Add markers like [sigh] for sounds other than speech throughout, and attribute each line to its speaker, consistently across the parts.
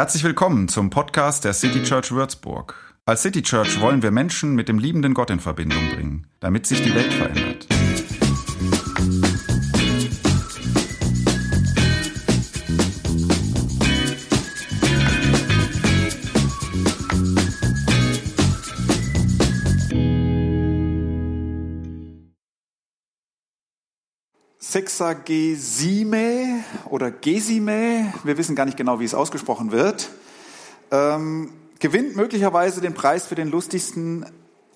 Speaker 1: Herzlich willkommen zum Podcast der City Church Würzburg. Als City Church wollen wir Menschen mit dem liebenden Gott in Verbindung bringen, damit sich die Welt verändert.
Speaker 2: Sexagesime oder Gesime, wir wissen gar nicht genau, wie es ausgesprochen wird, ähm, gewinnt möglicherweise den Preis für den lustigsten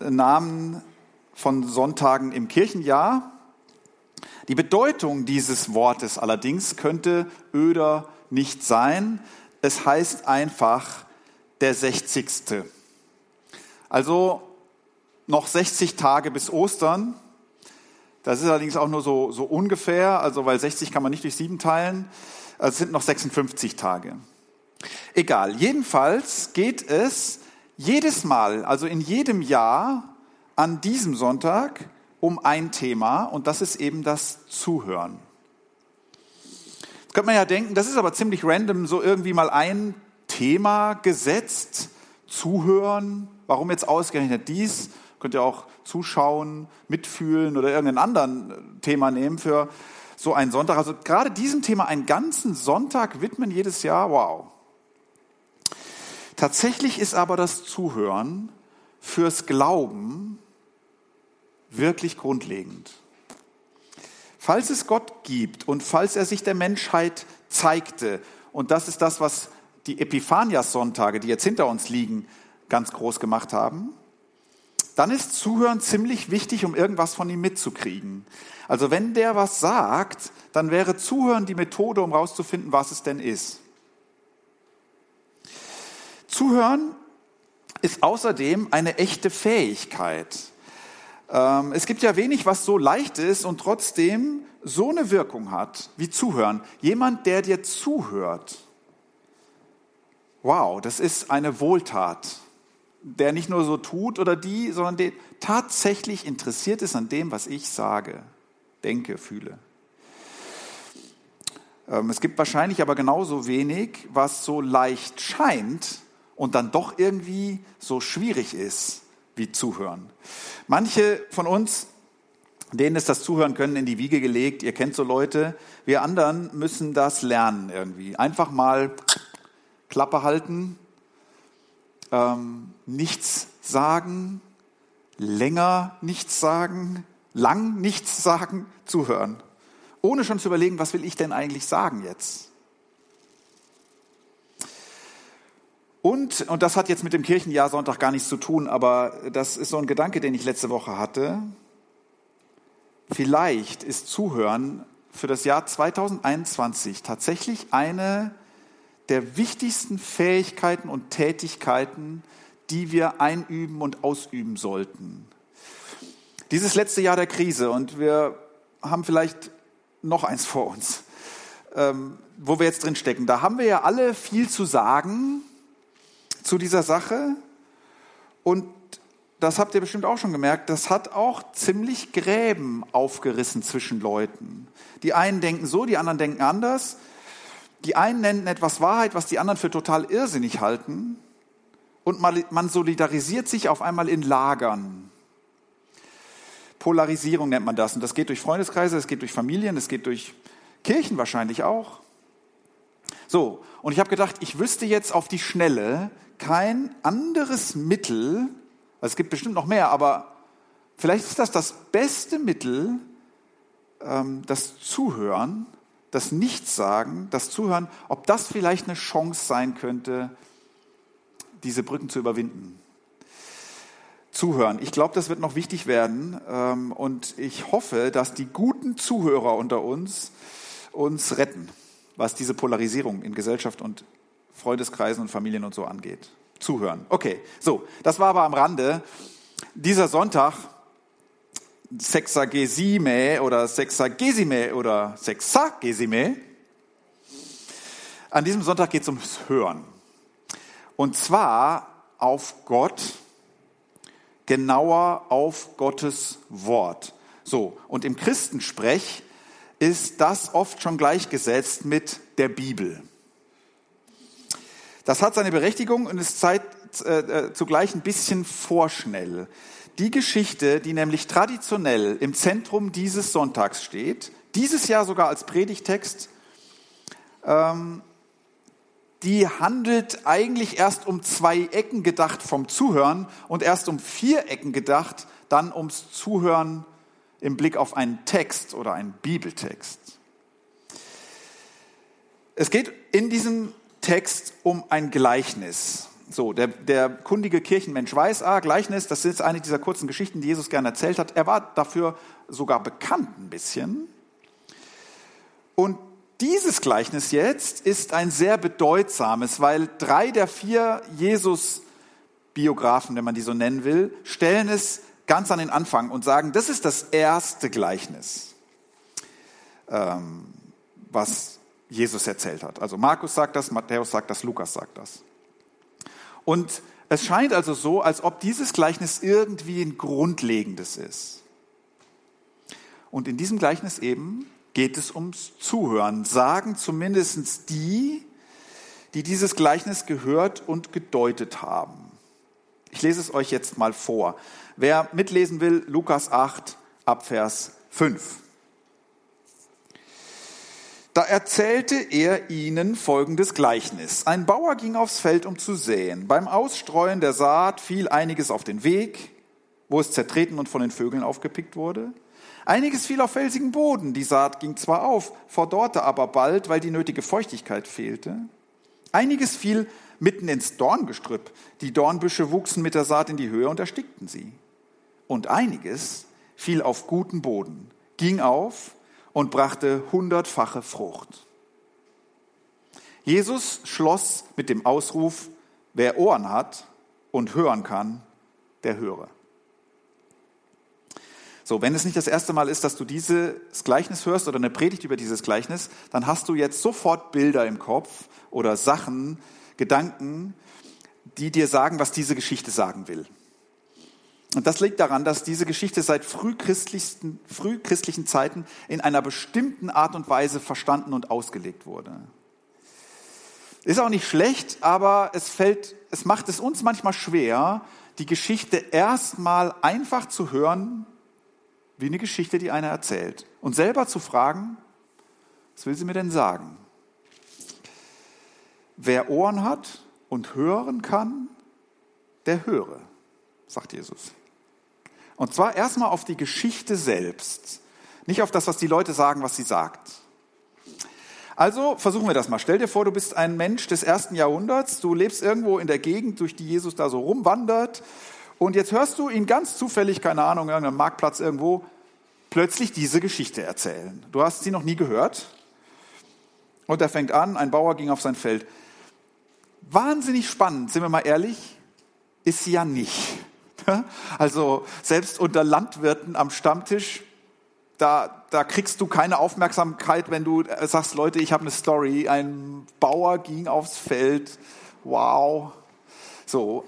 Speaker 2: Namen von Sonntagen im Kirchenjahr. Die Bedeutung dieses Wortes allerdings könnte öder nicht sein. Es heißt einfach der 60. Also noch 60 Tage bis Ostern. Das ist allerdings auch nur so, so ungefähr, also weil 60 kann man nicht durch sieben teilen. Also es sind noch 56 Tage. Egal, jedenfalls geht es jedes Mal, also in jedem Jahr an diesem Sonntag um ein Thema und das ist eben das Zuhören. Jetzt könnte man ja denken, das ist aber ziemlich random, so irgendwie mal ein Thema gesetzt, Zuhören, warum jetzt ausgerechnet dies? Könnt ihr auch zuschauen, mitfühlen oder irgendein anderen Thema nehmen für so einen Sonntag. Also gerade diesem Thema einen ganzen Sonntag widmen jedes Jahr, wow. Tatsächlich ist aber das Zuhören fürs Glauben wirklich grundlegend. Falls es Gott gibt und falls er sich der Menschheit zeigte, und das ist das, was die Epiphanias-Sonntage, die jetzt hinter uns liegen, ganz groß gemacht haben, dann ist Zuhören ziemlich wichtig, um irgendwas von ihm mitzukriegen. Also wenn der was sagt, dann wäre Zuhören die Methode, um herauszufinden, was es denn ist. Zuhören ist außerdem eine echte Fähigkeit. Ähm, es gibt ja wenig, was so leicht ist und trotzdem so eine Wirkung hat wie Zuhören. Jemand, der dir zuhört. Wow, das ist eine Wohltat der nicht nur so tut oder die, sondern der tatsächlich interessiert ist an dem, was ich sage, denke, fühle. Ähm, es gibt wahrscheinlich aber genauso wenig, was so leicht scheint und dann doch irgendwie so schwierig ist wie Zuhören. Manche von uns, denen ist das Zuhören können in die Wiege gelegt. Ihr kennt so Leute. Wir anderen müssen das lernen irgendwie. Einfach mal Klappe halten ähm, nichts sagen, länger nichts sagen, lang nichts sagen, zuhören. Ohne schon zu überlegen, was will ich denn eigentlich sagen jetzt? Und, und das hat jetzt mit dem Kirchenjahr Sonntag gar nichts zu tun, aber das ist so ein Gedanke, den ich letzte Woche hatte. Vielleicht ist Zuhören für das Jahr 2021 tatsächlich eine der wichtigsten Fähigkeiten und Tätigkeiten, die wir einüben und ausüben sollten. Dieses letzte Jahr der Krise und wir haben vielleicht noch eins vor uns, ähm, wo wir jetzt drin stecken. Da haben wir ja alle viel zu sagen zu dieser Sache und das habt ihr bestimmt auch schon gemerkt, das hat auch ziemlich Gräben aufgerissen zwischen Leuten. Die einen denken so, die anderen denken anders. Die einen nennen etwas Wahrheit, was die anderen für total irrsinnig halten. Und man solidarisiert sich auf einmal in Lagern. Polarisierung nennt man das. Und das geht durch Freundeskreise, es geht durch Familien, es geht durch Kirchen wahrscheinlich auch. So, und ich habe gedacht, ich wüsste jetzt auf die Schnelle kein anderes Mittel, also es gibt bestimmt noch mehr, aber vielleicht ist das das beste Mittel, ähm, das Zuhören das Nichtsagen, das Zuhören, ob das vielleicht eine Chance sein könnte, diese Brücken zu überwinden. Zuhören. Ich glaube, das wird noch wichtig werden ähm, und ich hoffe, dass die guten Zuhörer unter uns uns retten, was diese Polarisierung in Gesellschaft und Freundeskreisen und Familien und so angeht. Zuhören. Okay, so, das war aber am Rande. Dieser Sonntag Sexagesime oder Sexagesime oder Sexagesime. An diesem Sonntag geht es ums Hören. Und zwar auf Gott, genauer auf Gottes Wort. So, und im Christensprech ist das oft schon gleichgesetzt mit der Bibel. Das hat seine Berechtigung und ist Zeit, äh, äh, zugleich ein bisschen vorschnell. Die Geschichte, die nämlich traditionell im Zentrum dieses Sonntags steht, dieses Jahr sogar als Predigtext, ähm, die handelt eigentlich erst um zwei Ecken gedacht vom Zuhören und erst um vier Ecken gedacht, dann ums Zuhören im Blick auf einen Text oder einen Bibeltext. Es geht in diesem Text um ein Gleichnis. So, der, der kundige Kirchenmensch weiß, ah, Gleichnis, das ist eine dieser kurzen Geschichten, die Jesus gerne erzählt hat. Er war dafür sogar bekannt ein bisschen. Und dieses Gleichnis jetzt ist ein sehr bedeutsames, weil drei der vier Jesus-Biografen, wenn man die so nennen will, stellen es ganz an den Anfang und sagen, das ist das erste Gleichnis, ähm, was Jesus erzählt hat. Also Markus sagt das, Matthäus sagt das, Lukas sagt das. Und es scheint also so, als ob dieses Gleichnis irgendwie ein grundlegendes ist. Und in diesem Gleichnis eben geht es ums Zuhören, sagen zumindest die, die dieses Gleichnis gehört und gedeutet haben. Ich lese es euch jetzt mal vor. Wer mitlesen will, Lukas 8 Abvers 5. Da erzählte er ihnen folgendes Gleichnis. Ein Bauer ging aufs Feld, um zu säen. Beim Ausstreuen der Saat fiel einiges auf den Weg, wo es zertreten und von den Vögeln aufgepickt wurde. Einiges fiel auf felsigen Boden. Die Saat ging zwar auf, verdorrte aber bald, weil die nötige Feuchtigkeit fehlte. Einiges fiel mitten ins Dorngestrüpp. Die Dornbüsche wuchsen mit der Saat in die Höhe und erstickten sie. Und einiges fiel auf guten Boden, ging auf und brachte hundertfache Frucht. Jesus schloss mit dem Ausruf, wer Ohren hat und hören kann, der höre. So, wenn es nicht das erste Mal ist, dass du dieses Gleichnis hörst oder eine Predigt über dieses Gleichnis, dann hast du jetzt sofort Bilder im Kopf oder Sachen, Gedanken, die dir sagen, was diese Geschichte sagen will. Und das liegt daran, dass diese Geschichte seit frühchristlichen, frühchristlichen Zeiten in einer bestimmten Art und Weise verstanden und ausgelegt wurde. Ist auch nicht schlecht, aber es fällt, es macht es uns manchmal schwer, die Geschichte erstmal einfach zu hören, wie eine Geschichte, die einer erzählt. Und selber zu fragen, was will sie mir denn sagen? Wer Ohren hat und hören kann, der höre, sagt Jesus. Und zwar erstmal auf die Geschichte selbst, nicht auf das, was die Leute sagen, was sie sagt. Also versuchen wir das mal. Stell dir vor, du bist ein Mensch des ersten Jahrhunderts, du lebst irgendwo in der Gegend, durch die Jesus da so rumwandert und jetzt hörst du ihn ganz zufällig, keine Ahnung, irgendeinem Marktplatz irgendwo, plötzlich diese Geschichte erzählen. Du hast sie noch nie gehört und er fängt an, ein Bauer ging auf sein Feld. Wahnsinnig spannend, sind wir mal ehrlich, ist sie ja nicht. Also selbst unter Landwirten am Stammtisch, da, da kriegst du keine Aufmerksamkeit, wenn du äh, sagst, Leute, ich habe eine Story, ein Bauer ging aufs Feld, wow. So,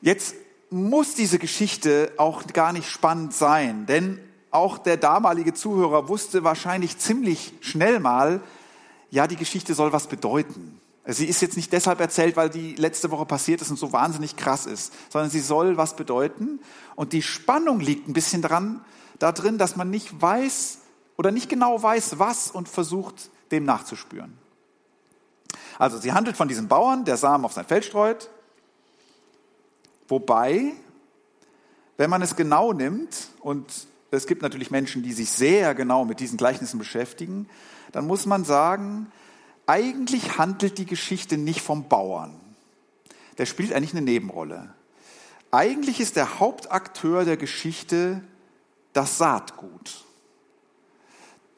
Speaker 2: jetzt muss diese Geschichte auch gar nicht spannend sein, denn auch der damalige Zuhörer wusste wahrscheinlich ziemlich schnell mal, ja, die Geschichte soll was bedeuten. Sie ist jetzt nicht deshalb erzählt, weil die letzte Woche passiert ist und so wahnsinnig krass ist, sondern sie soll was bedeuten. Und die Spannung liegt ein bisschen dran, da dass man nicht weiß oder nicht genau weiß, was und versucht, dem nachzuspüren. Also sie handelt von diesem Bauern, der Samen auf sein Feld streut. Wobei, wenn man es genau nimmt, und es gibt natürlich Menschen, die sich sehr genau mit diesen Gleichnissen beschäftigen, dann muss man sagen, eigentlich handelt die Geschichte nicht vom Bauern. Der spielt eigentlich eine Nebenrolle. Eigentlich ist der Hauptakteur der Geschichte das Saatgut.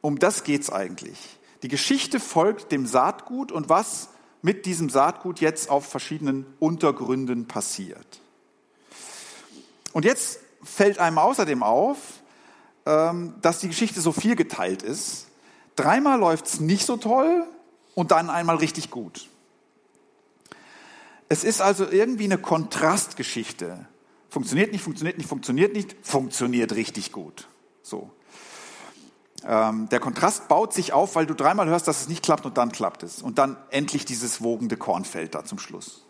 Speaker 2: Um das geht es eigentlich. Die Geschichte folgt dem Saatgut und was mit diesem Saatgut jetzt auf verschiedenen Untergründen passiert. Und jetzt fällt einem außerdem auf, ähm, dass die Geschichte so viel geteilt ist. Dreimal läuft es nicht so toll, und dann einmal richtig gut. Es ist also irgendwie eine Kontrastgeschichte. Funktioniert nicht, funktioniert nicht, funktioniert nicht, funktioniert richtig gut. So. Ähm, der Kontrast baut sich auf, weil du dreimal hörst, dass es nicht klappt und dann klappt es. Und dann endlich dieses wogende Kornfeld da zum Schluss.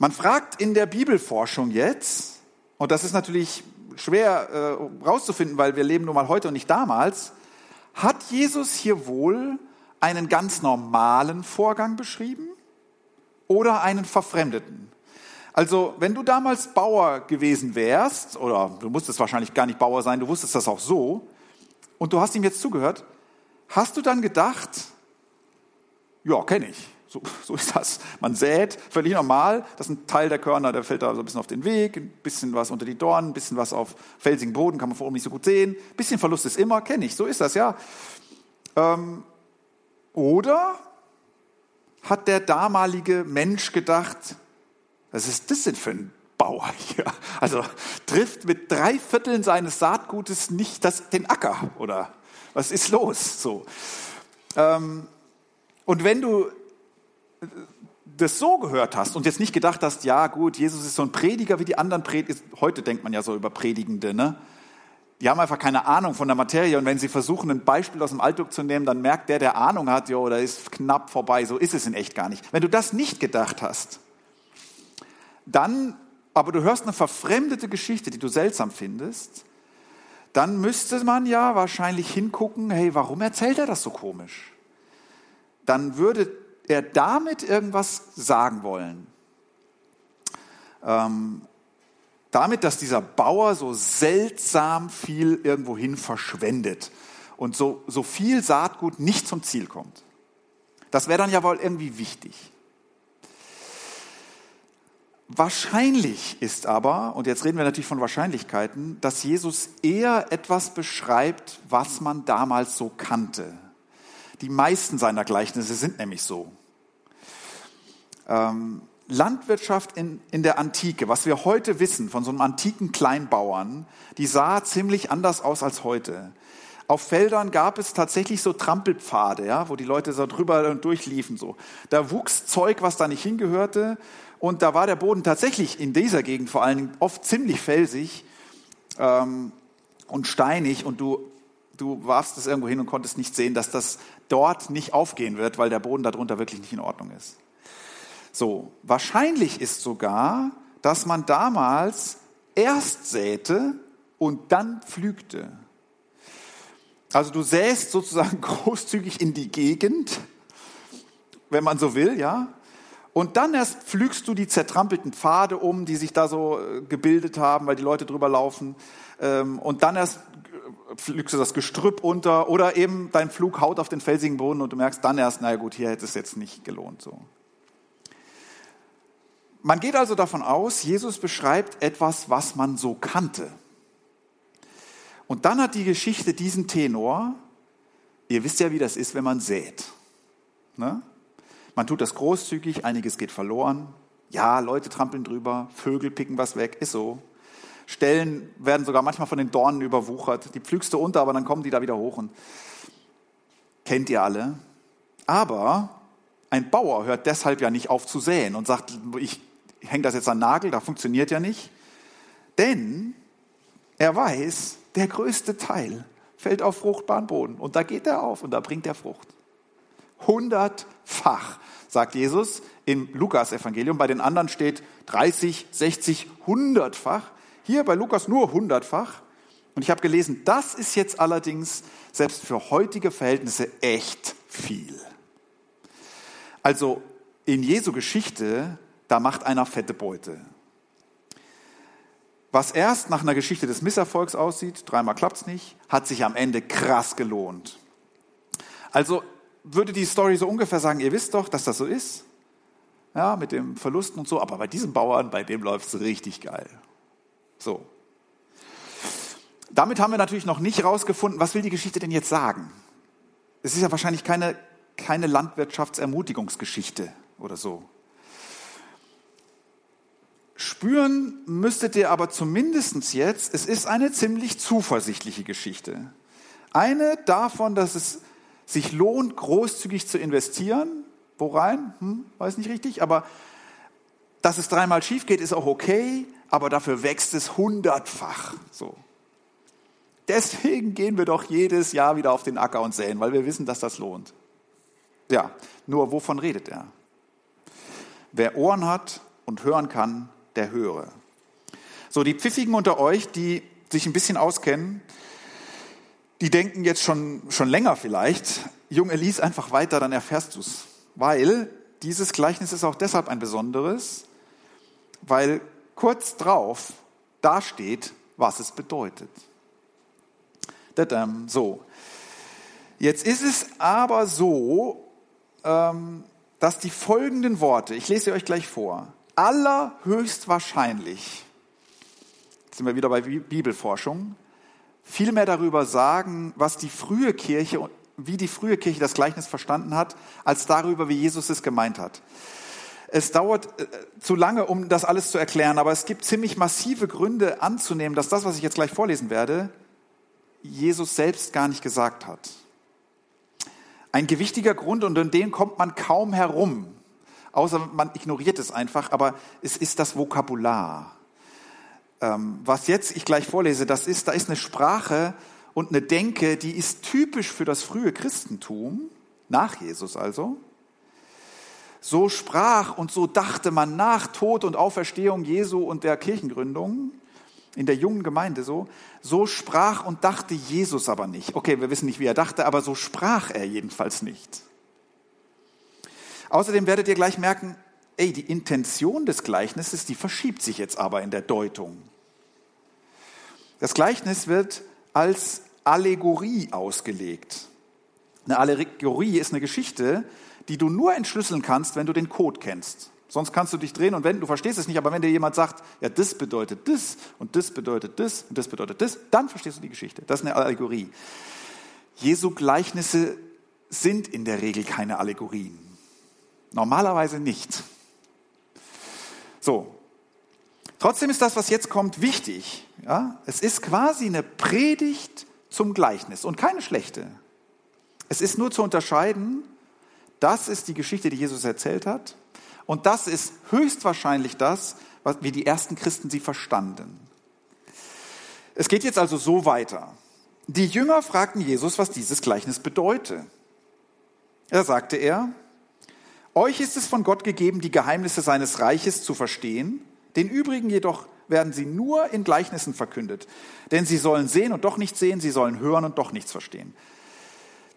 Speaker 2: Man fragt in der Bibelforschung jetzt, und das ist natürlich schwer äh, rauszufinden, weil wir leben nun mal heute und nicht damals, hat Jesus hier wohl einen ganz normalen Vorgang beschrieben oder einen verfremdeten? Also, wenn du damals Bauer gewesen wärst, oder du musstest wahrscheinlich gar nicht Bauer sein, du wusstest das auch so, und du hast ihm jetzt zugehört, hast du dann gedacht, ja, kenne ich. So, so ist das. Man sät, völlig normal. Das ist ein Teil der Körner, der fällt da so ein bisschen auf den Weg, ein bisschen was unter die Dornen, ein bisschen was auf felsigen Boden, kann man vor oben nicht so gut sehen. Ein bisschen Verlust ist immer, kenne ich. So ist das, ja. Ähm, oder hat der damalige Mensch gedacht, was ist das denn für ein Bauer hier? Also trifft mit drei Vierteln seines Saatgutes nicht das, den Acker oder was ist los? So. Ähm, und wenn du das so gehört hast und jetzt nicht gedacht hast, ja gut, Jesus ist so ein Prediger wie die anderen Prediger, heute denkt man ja so über Predigende, ne? Die haben einfach keine Ahnung von der Materie und wenn sie versuchen, ein Beispiel aus dem Alltag zu nehmen, dann merkt der, der Ahnung hat, jo, da ist knapp vorbei, so ist es in echt gar nicht. Wenn du das nicht gedacht hast, dann, aber du hörst eine verfremdete Geschichte, die du seltsam findest, dann müsste man ja wahrscheinlich hingucken, hey, warum erzählt er das so komisch? Dann würde er damit irgendwas sagen wollen. Ähm, damit, dass dieser Bauer so seltsam viel irgendwohin verschwendet und so, so viel Saatgut nicht zum Ziel kommt. Das wäre dann ja wohl irgendwie wichtig. Wahrscheinlich ist aber, und jetzt reden wir natürlich von Wahrscheinlichkeiten, dass Jesus eher etwas beschreibt, was man damals so kannte. Die meisten seiner Gleichnisse sind nämlich so. Ähm, Landwirtschaft in, in der Antike, was wir heute wissen von so einem antiken Kleinbauern, die sah ziemlich anders aus als heute. Auf Feldern gab es tatsächlich so Trampelpfade, ja, wo die Leute so drüber und durchliefen. So. Da wuchs Zeug, was da nicht hingehörte. Und da war der Boden tatsächlich in dieser Gegend vor allen Dingen oft ziemlich felsig ähm, und steinig. Und du, du warfst es irgendwo hin und konntest nicht sehen, dass das dort nicht aufgehen wird, weil der Boden darunter wirklich nicht in Ordnung ist. So, wahrscheinlich ist sogar, dass man damals erst säte und dann pflügte. Also du säst sozusagen [laughs] großzügig in die Gegend, wenn man so will, ja. Und dann erst pflügst du die zertrampelten Pfade um, die sich da so äh, gebildet haben, weil die Leute drüber laufen. Ähm, und dann erst äh, pflügst du das Gestrüpp unter oder eben dein Flug haut auf den felsigen Boden und du merkst dann erst, naja gut, hier hätte es jetzt nicht gelohnt. So. Man geht also davon aus, Jesus beschreibt etwas, was man so kannte. Und dann hat die Geschichte diesen Tenor, ihr wisst ja, wie das ist, wenn man sät. Ne? Man tut das großzügig, einiges geht verloren. Ja, Leute trampeln drüber, Vögel picken was weg, ist so. Stellen werden sogar manchmal von den Dornen überwuchert. Die pflügst du unter, aber dann kommen die da wieder hoch. Und kennt ihr alle. Aber ein Bauer hört deshalb ja nicht auf zu säen und sagt, ich hänge das jetzt an Nagel, da funktioniert ja nicht. Denn er weiß, der größte Teil fällt auf fruchtbaren Boden. Und da geht er auf und da bringt er Frucht. Hundertfach, sagt Jesus im Lukas-Evangelium. Bei den anderen steht 30, 60, hundertfach. Hier bei Lukas nur hundertfach. Und ich habe gelesen, das ist jetzt allerdings selbst für heutige Verhältnisse echt viel. Also in Jesu Geschichte, da macht einer fette Beute. Was erst nach einer Geschichte des Misserfolgs aussieht, dreimal klappt es nicht, hat sich am Ende krass gelohnt. Also würde die Story so ungefähr sagen, ihr wisst doch, dass das so ist, ja, mit dem Verlusten und so, aber bei diesem Bauern, bei dem läuft es richtig geil. So. Damit haben wir natürlich noch nicht rausgefunden, was will die Geschichte denn jetzt sagen? Es ist ja wahrscheinlich keine, keine Landwirtschaftsermutigungsgeschichte oder so. Spüren müsstet ihr aber zumindest jetzt, es ist eine ziemlich zuversichtliche Geschichte. Eine davon, dass es sich lohnt, großzügig zu investieren. Wo rein? Hm, weiß nicht richtig, aber dass es dreimal schief geht, ist auch okay, aber dafür wächst es hundertfach. So. Deswegen gehen wir doch jedes Jahr wieder auf den Acker und säen, weil wir wissen, dass das lohnt. Ja, nur wovon redet er? Wer Ohren hat und hören kann, der höre. So, die Pfiffigen unter euch, die sich ein bisschen auskennen, die denken jetzt schon, schon länger vielleicht, Junge, lies einfach weiter, dann erfährst du es. Weil dieses Gleichnis ist auch deshalb ein besonderes, weil kurz drauf da steht, was es bedeutet. So. Jetzt ist es aber so, ähm, dass die folgenden Worte, ich lese sie euch gleich vor, allerhöchstwahrscheinlich, jetzt sind wir wieder bei Bibelforschung, viel mehr darüber sagen, was die frühe Kirche, wie die frühe Kirche das Gleichnis verstanden hat, als darüber, wie Jesus es gemeint hat. Es dauert äh, zu lange, um das alles zu erklären, aber es gibt ziemlich massive Gründe anzunehmen, dass das, was ich jetzt gleich vorlesen werde, Jesus selbst gar nicht gesagt hat. Ein gewichtiger Grund und um den kommt man kaum herum, außer man ignoriert es einfach, aber es ist das Vokabular. Ähm, was jetzt ich gleich vorlese, das ist, da ist eine Sprache und eine Denke, die ist typisch für das frühe Christentum, nach Jesus also. So sprach und so dachte man nach Tod und Auferstehung Jesu und der Kirchengründung in der jungen Gemeinde so. So sprach und dachte Jesus aber nicht. Okay, wir wissen nicht, wie er dachte, aber so sprach er jedenfalls nicht. Außerdem werdet ihr gleich merken, ey, die Intention des Gleichnisses, die verschiebt sich jetzt aber in der Deutung. Das Gleichnis wird als Allegorie ausgelegt. Eine Allegorie ist eine Geschichte, die du nur entschlüsseln kannst, wenn du den Code kennst. Sonst kannst du dich drehen und wenden, du verstehst es nicht, aber wenn dir jemand sagt, ja, das bedeutet das und das bedeutet das und das bedeutet das, dann verstehst du die Geschichte. Das ist eine Allegorie. Jesu Gleichnisse sind in der Regel keine Allegorien. Normalerweise nicht. So. Trotzdem ist das, was jetzt kommt, wichtig. Ja? Es ist quasi eine Predigt zum Gleichnis und keine schlechte. Es ist nur zu unterscheiden, das ist die Geschichte, die Jesus erzählt hat und das ist höchstwahrscheinlich das, was, wie die ersten Christen sie verstanden. Es geht jetzt also so weiter. Die Jünger fragten Jesus, was dieses Gleichnis bedeute. Er sagte er, euch ist es von Gott gegeben, die Geheimnisse seines Reiches zu verstehen, den übrigen jedoch werden sie nur in Gleichnissen verkündet. Denn sie sollen sehen und doch nicht sehen, sie sollen hören und doch nichts verstehen.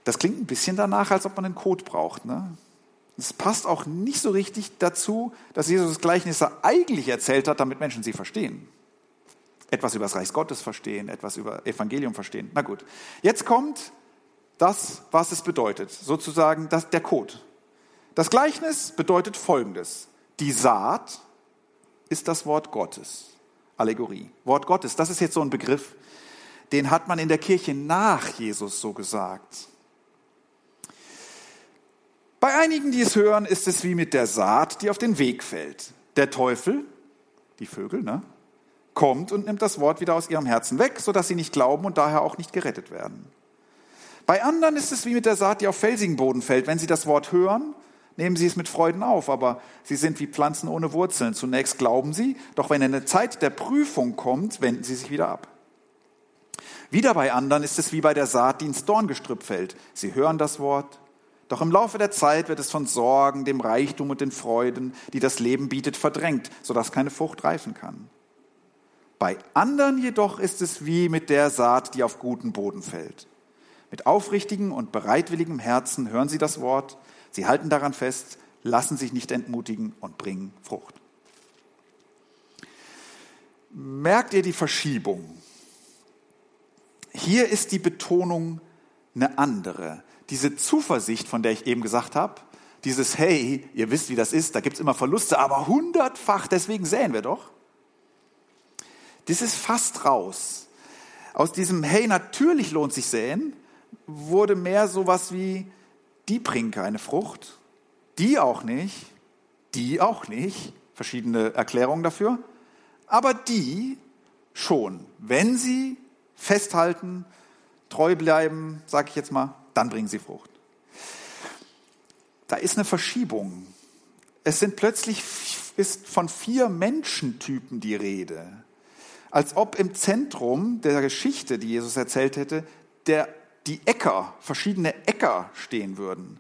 Speaker 2: Das klingt ein bisschen danach, als ob man einen Code braucht. Ne? Es passt auch nicht so richtig dazu, dass Jesus Gleichnisse eigentlich erzählt hat, damit Menschen sie verstehen. Etwas über das Reich Gottes verstehen, etwas über Evangelium verstehen. Na gut. Jetzt kommt das, was es bedeutet. Sozusagen das, der Code. Das Gleichnis bedeutet Folgendes. Die Saat ist das Wort Gottes. Allegorie. Wort Gottes, das ist jetzt so ein Begriff, den hat man in der Kirche nach Jesus so gesagt. Bei einigen, die es hören, ist es wie mit der Saat, die auf den Weg fällt. Der Teufel, die Vögel, ne, kommt und nimmt das Wort wieder aus ihrem Herzen weg, sodass sie nicht glauben und daher auch nicht gerettet werden. Bei anderen ist es wie mit der Saat, die auf felsigen Boden fällt. Wenn sie das Wort hören, nehmen sie es mit Freuden auf, aber sie sind wie Pflanzen ohne Wurzeln. Zunächst glauben sie, doch wenn eine Zeit der Prüfung kommt, wenden sie sich wieder ab. Wieder bei anderen ist es wie bei der Saat, die ins Dorngestrüpp fällt. Sie hören das Wort, doch im Laufe der Zeit wird es von Sorgen, dem Reichtum und den Freuden, die das Leben bietet, verdrängt, sodass keine Frucht reifen kann. Bei anderen jedoch ist es wie mit der Saat, die auf guten Boden fällt. Mit aufrichtigem und bereitwilligem Herzen hören sie das Wort, sie halten daran fest, lassen sich nicht entmutigen und bringen Frucht. Merkt ihr die Verschiebung? Hier ist die Betonung eine andere diese Zuversicht, von der ich eben gesagt habe, dieses Hey, ihr wisst, wie das ist, da gibt es immer Verluste, aber hundertfach, deswegen säen wir doch. Das ist fast raus. Aus diesem Hey, natürlich lohnt sich säen, wurde mehr sowas wie, die bringen keine Frucht, die auch nicht, die auch nicht, verschiedene Erklärungen dafür, aber die schon, wenn sie festhalten, treu bleiben, sage ich jetzt mal, dann bringen sie Frucht. Da ist eine Verschiebung. Es sind plötzlich ist von vier Menschentypen die Rede. als ob im Zentrum der Geschichte, die Jesus erzählt hätte, der, die Äcker, verschiedene Äcker stehen würden.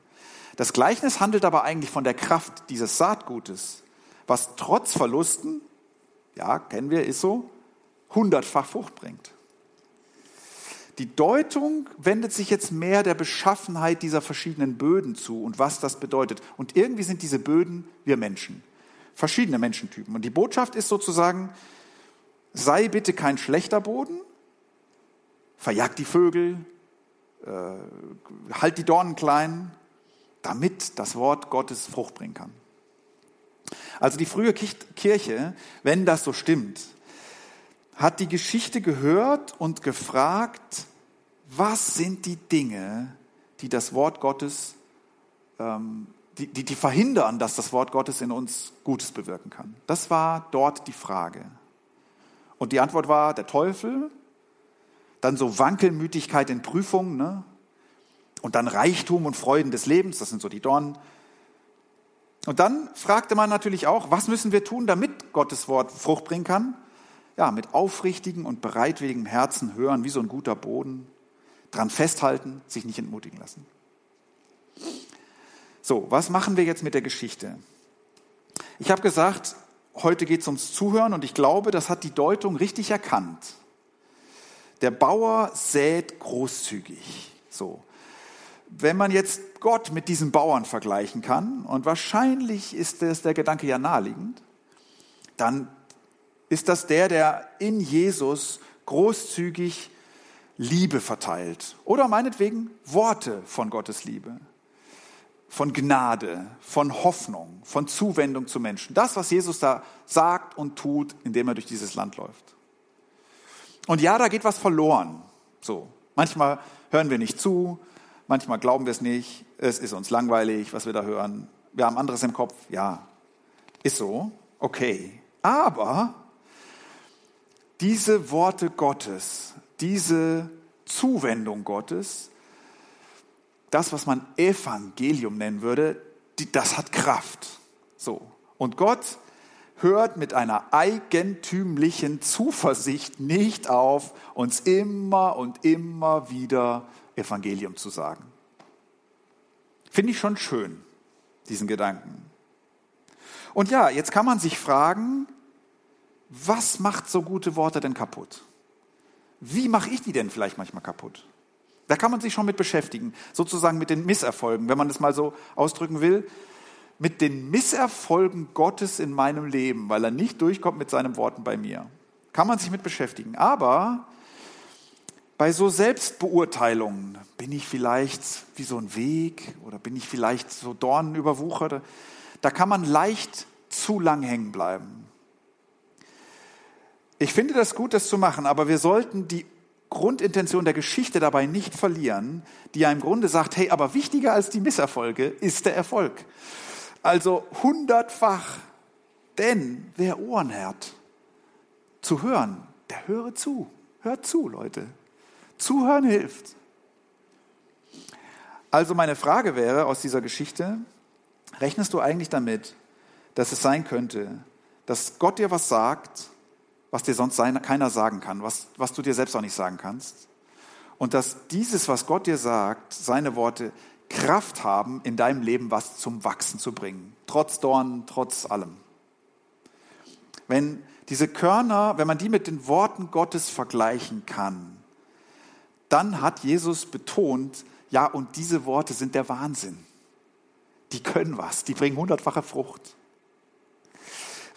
Speaker 2: Das Gleichnis handelt aber eigentlich von der Kraft dieses Saatgutes, was trotz Verlusten, ja, kennen wir, ist so, hundertfach Frucht bringt. Die Deutung wendet sich jetzt mehr der Beschaffenheit dieser verschiedenen Böden zu und was das bedeutet. Und irgendwie sind diese Böden wir Menschen, verschiedene Menschentypen. Und die Botschaft ist sozusagen, sei bitte kein schlechter Boden, verjag die Vögel, äh, halt die Dornen klein, damit das Wort Gottes Frucht bringen kann. Also die frühe Kirche, wenn das so stimmt, hat die Geschichte gehört und gefragt, was sind die Dinge, die das Wort Gottes, ähm, die, die, die verhindern, dass das Wort Gottes in uns Gutes bewirken kann. Das war dort die Frage. Und die Antwort war der Teufel, dann so Wankelmütigkeit in Prüfungen, ne? und dann Reichtum und Freuden des Lebens, das sind so die Dornen. Und dann fragte man natürlich auch, was müssen wir tun, damit Gottes Wort Frucht bringen kann? Ja, mit aufrichtigem und bereitwilligem Herzen hören, wie so ein guter Boden, dran festhalten, sich nicht entmutigen lassen. So, was machen wir jetzt mit der Geschichte? Ich habe gesagt, heute geht es ums Zuhören und ich glaube, das hat die Deutung richtig erkannt. Der Bauer sät großzügig. So wenn man jetzt Gott mit diesen Bauern vergleichen kann, und wahrscheinlich ist es der Gedanke ja naheliegend, dann ist das der, der in Jesus großzügig Liebe verteilt. Oder meinetwegen Worte von Gottes Liebe, von Gnade, von Hoffnung, von Zuwendung zu Menschen. Das, was Jesus da sagt und tut, indem er durch dieses Land läuft. Und ja, da geht was verloren. So. Manchmal hören wir nicht zu, Manchmal glauben wir es nicht. Es ist uns langweilig, was wir da hören. Wir haben anderes im Kopf. Ja, ist so. Okay. Aber diese Worte Gottes, diese Zuwendung Gottes, das, was man Evangelium nennen würde, das hat Kraft. So. Und Gott hört mit einer eigentümlichen Zuversicht nicht auf, uns immer und immer wieder Evangelium zu sagen. Finde ich schon schön, diesen Gedanken. Und ja, jetzt kann man sich fragen, was macht so gute Worte denn kaputt? Wie mache ich die denn vielleicht manchmal kaputt? Da kann man sich schon mit beschäftigen, sozusagen mit den Misserfolgen, wenn man das mal so ausdrücken will, mit den Misserfolgen Gottes in meinem Leben, weil er nicht durchkommt mit seinen Worten bei mir. Kann man sich mit beschäftigen. Aber bei so Selbstbeurteilungen bin ich vielleicht wie so ein Weg oder bin ich vielleicht so Dornen überwuchert. Da kann man leicht zu lang hängen bleiben. Ich finde das gut, das zu machen, aber wir sollten die Grundintention der Geschichte dabei nicht verlieren, die ja im Grunde sagt, hey, aber wichtiger als die Misserfolge ist der Erfolg. Also hundertfach. Denn wer Ohren hat, zu hören, der höre zu. Hört zu, Leute. Zuhören hilft. Also meine Frage wäre aus dieser Geschichte, rechnest du eigentlich damit, dass es sein könnte, dass Gott dir was sagt, was dir sonst keiner sagen kann, was, was du dir selbst auch nicht sagen kannst? Und dass dieses, was Gott dir sagt, seine Worte, Kraft haben, in deinem Leben was zum Wachsen zu bringen. Trotz Dornen, trotz allem. Wenn diese Körner, wenn man die mit den Worten Gottes vergleichen kann, dann hat Jesus betont, ja, und diese Worte sind der Wahnsinn. Die können was, die bringen hundertfache Frucht.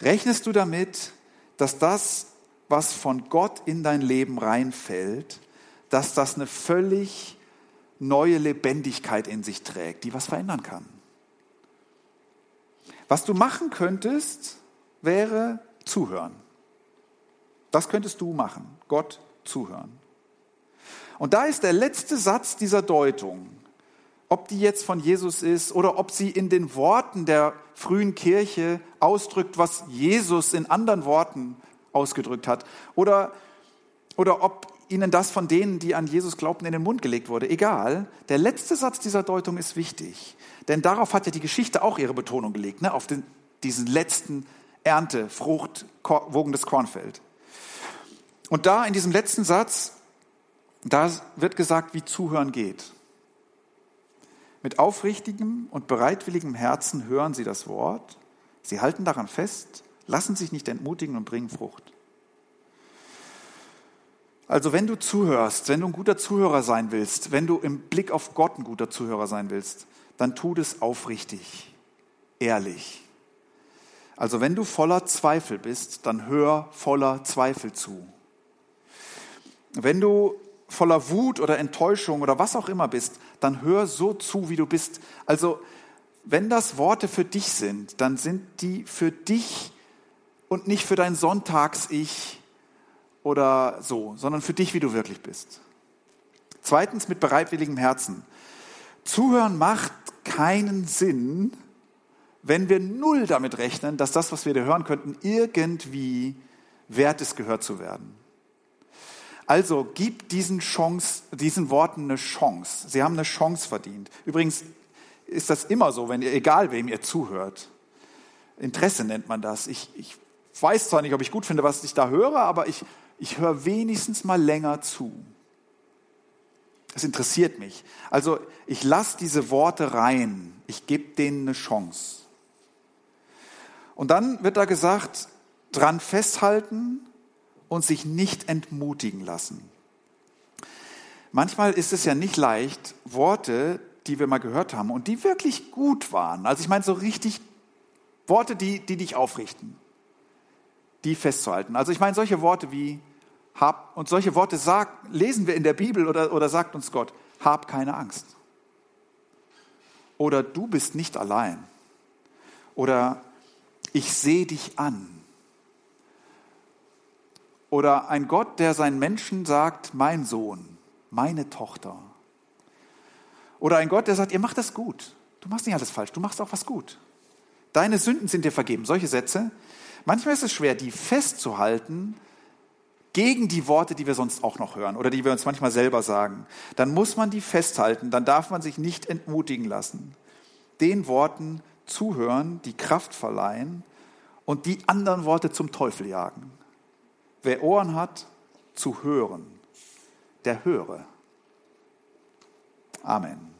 Speaker 2: Rechnest du damit, dass das, was von Gott in dein Leben reinfällt, dass das eine völlig neue Lebendigkeit in sich trägt, die was verändern kann? Was du machen könntest, wäre zuhören. Das könntest du machen, Gott zuhören. Und da ist der letzte Satz dieser Deutung, ob die jetzt von Jesus ist oder ob sie in den Worten der frühen Kirche ausdrückt, was Jesus in anderen Worten ausgedrückt hat, oder, oder ob ihnen das von denen, die an Jesus glaubten, in den Mund gelegt wurde. Egal, der letzte Satz dieser Deutung ist wichtig, denn darauf hat ja die Geschichte auch ihre Betonung gelegt, ne? auf den, diesen letzten Ernte, Frucht, wogendes Kornfeld. Und da in diesem letzten Satz, da wird gesagt, wie Zuhören geht. Mit aufrichtigem und bereitwilligem Herzen hören sie das Wort, sie halten daran fest, lassen sich nicht entmutigen und bringen Frucht. Also wenn du zuhörst, wenn du ein guter Zuhörer sein willst, wenn du im Blick auf Gott ein guter Zuhörer sein willst, dann tu das aufrichtig, ehrlich. Also wenn du voller Zweifel bist, dann hör voller Zweifel zu. Wenn du voller Wut oder Enttäuschung oder was auch immer bist, dann hör so zu, wie du bist. Also wenn das Worte für dich sind, dann sind die für dich und nicht für dein Sonntags-Ich oder so, sondern für dich, wie du wirklich bist. Zweitens mit bereitwilligem Herzen. Zuhören macht keinen Sinn, wenn wir null damit rechnen, dass das, was wir da hören könnten, irgendwie wert ist, gehört zu werden. Also gib diesen, Chance, diesen Worten eine Chance. Sie haben eine Chance verdient. Übrigens ist das immer so, wenn ihr, egal wem ihr zuhört. Interesse nennt man das. Ich, ich weiß zwar nicht, ob ich gut finde, was ich da höre, aber ich, ich höre wenigstens mal länger zu. Es interessiert mich. Also ich lasse diese Worte rein. Ich gebe denen eine Chance. Und dann wird da gesagt, dran festhalten und sich nicht entmutigen lassen. Manchmal ist es ja nicht leicht, Worte, die wir mal gehört haben und die wirklich gut waren, also ich meine so richtig Worte, die, die dich aufrichten, die festzuhalten. Also ich meine solche Worte wie hab, und solche Worte sagt, lesen wir in der Bibel oder, oder sagt uns Gott, hab keine Angst. Oder du bist nicht allein. Oder ich sehe dich an. Oder ein Gott, der seinen Menschen sagt, mein Sohn, meine Tochter. Oder ein Gott, der sagt, ihr macht das gut. Du machst nicht alles falsch, du machst auch was gut. Deine Sünden sind dir vergeben. Solche Sätze. Manchmal ist es schwer, die festzuhalten gegen die Worte, die wir sonst auch noch hören oder die wir uns manchmal selber sagen. Dann muss man die festhalten, dann darf man sich nicht entmutigen lassen. Den Worten zuhören, die Kraft verleihen und die anderen Worte zum Teufel jagen. Wer Ohren hat, zu hören, der höre. Amen.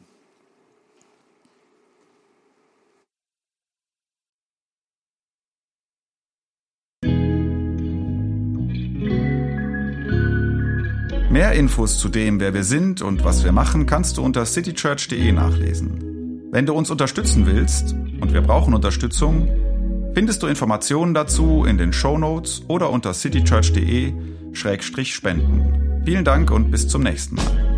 Speaker 1: Mehr Infos zu dem, wer wir sind und was wir machen, kannst du unter citychurch.de nachlesen. Wenn du uns unterstützen willst, und wir brauchen Unterstützung, findest du Informationen dazu in den Show Notes oder unter citychurch.de-spenden. Vielen Dank und bis zum nächsten Mal.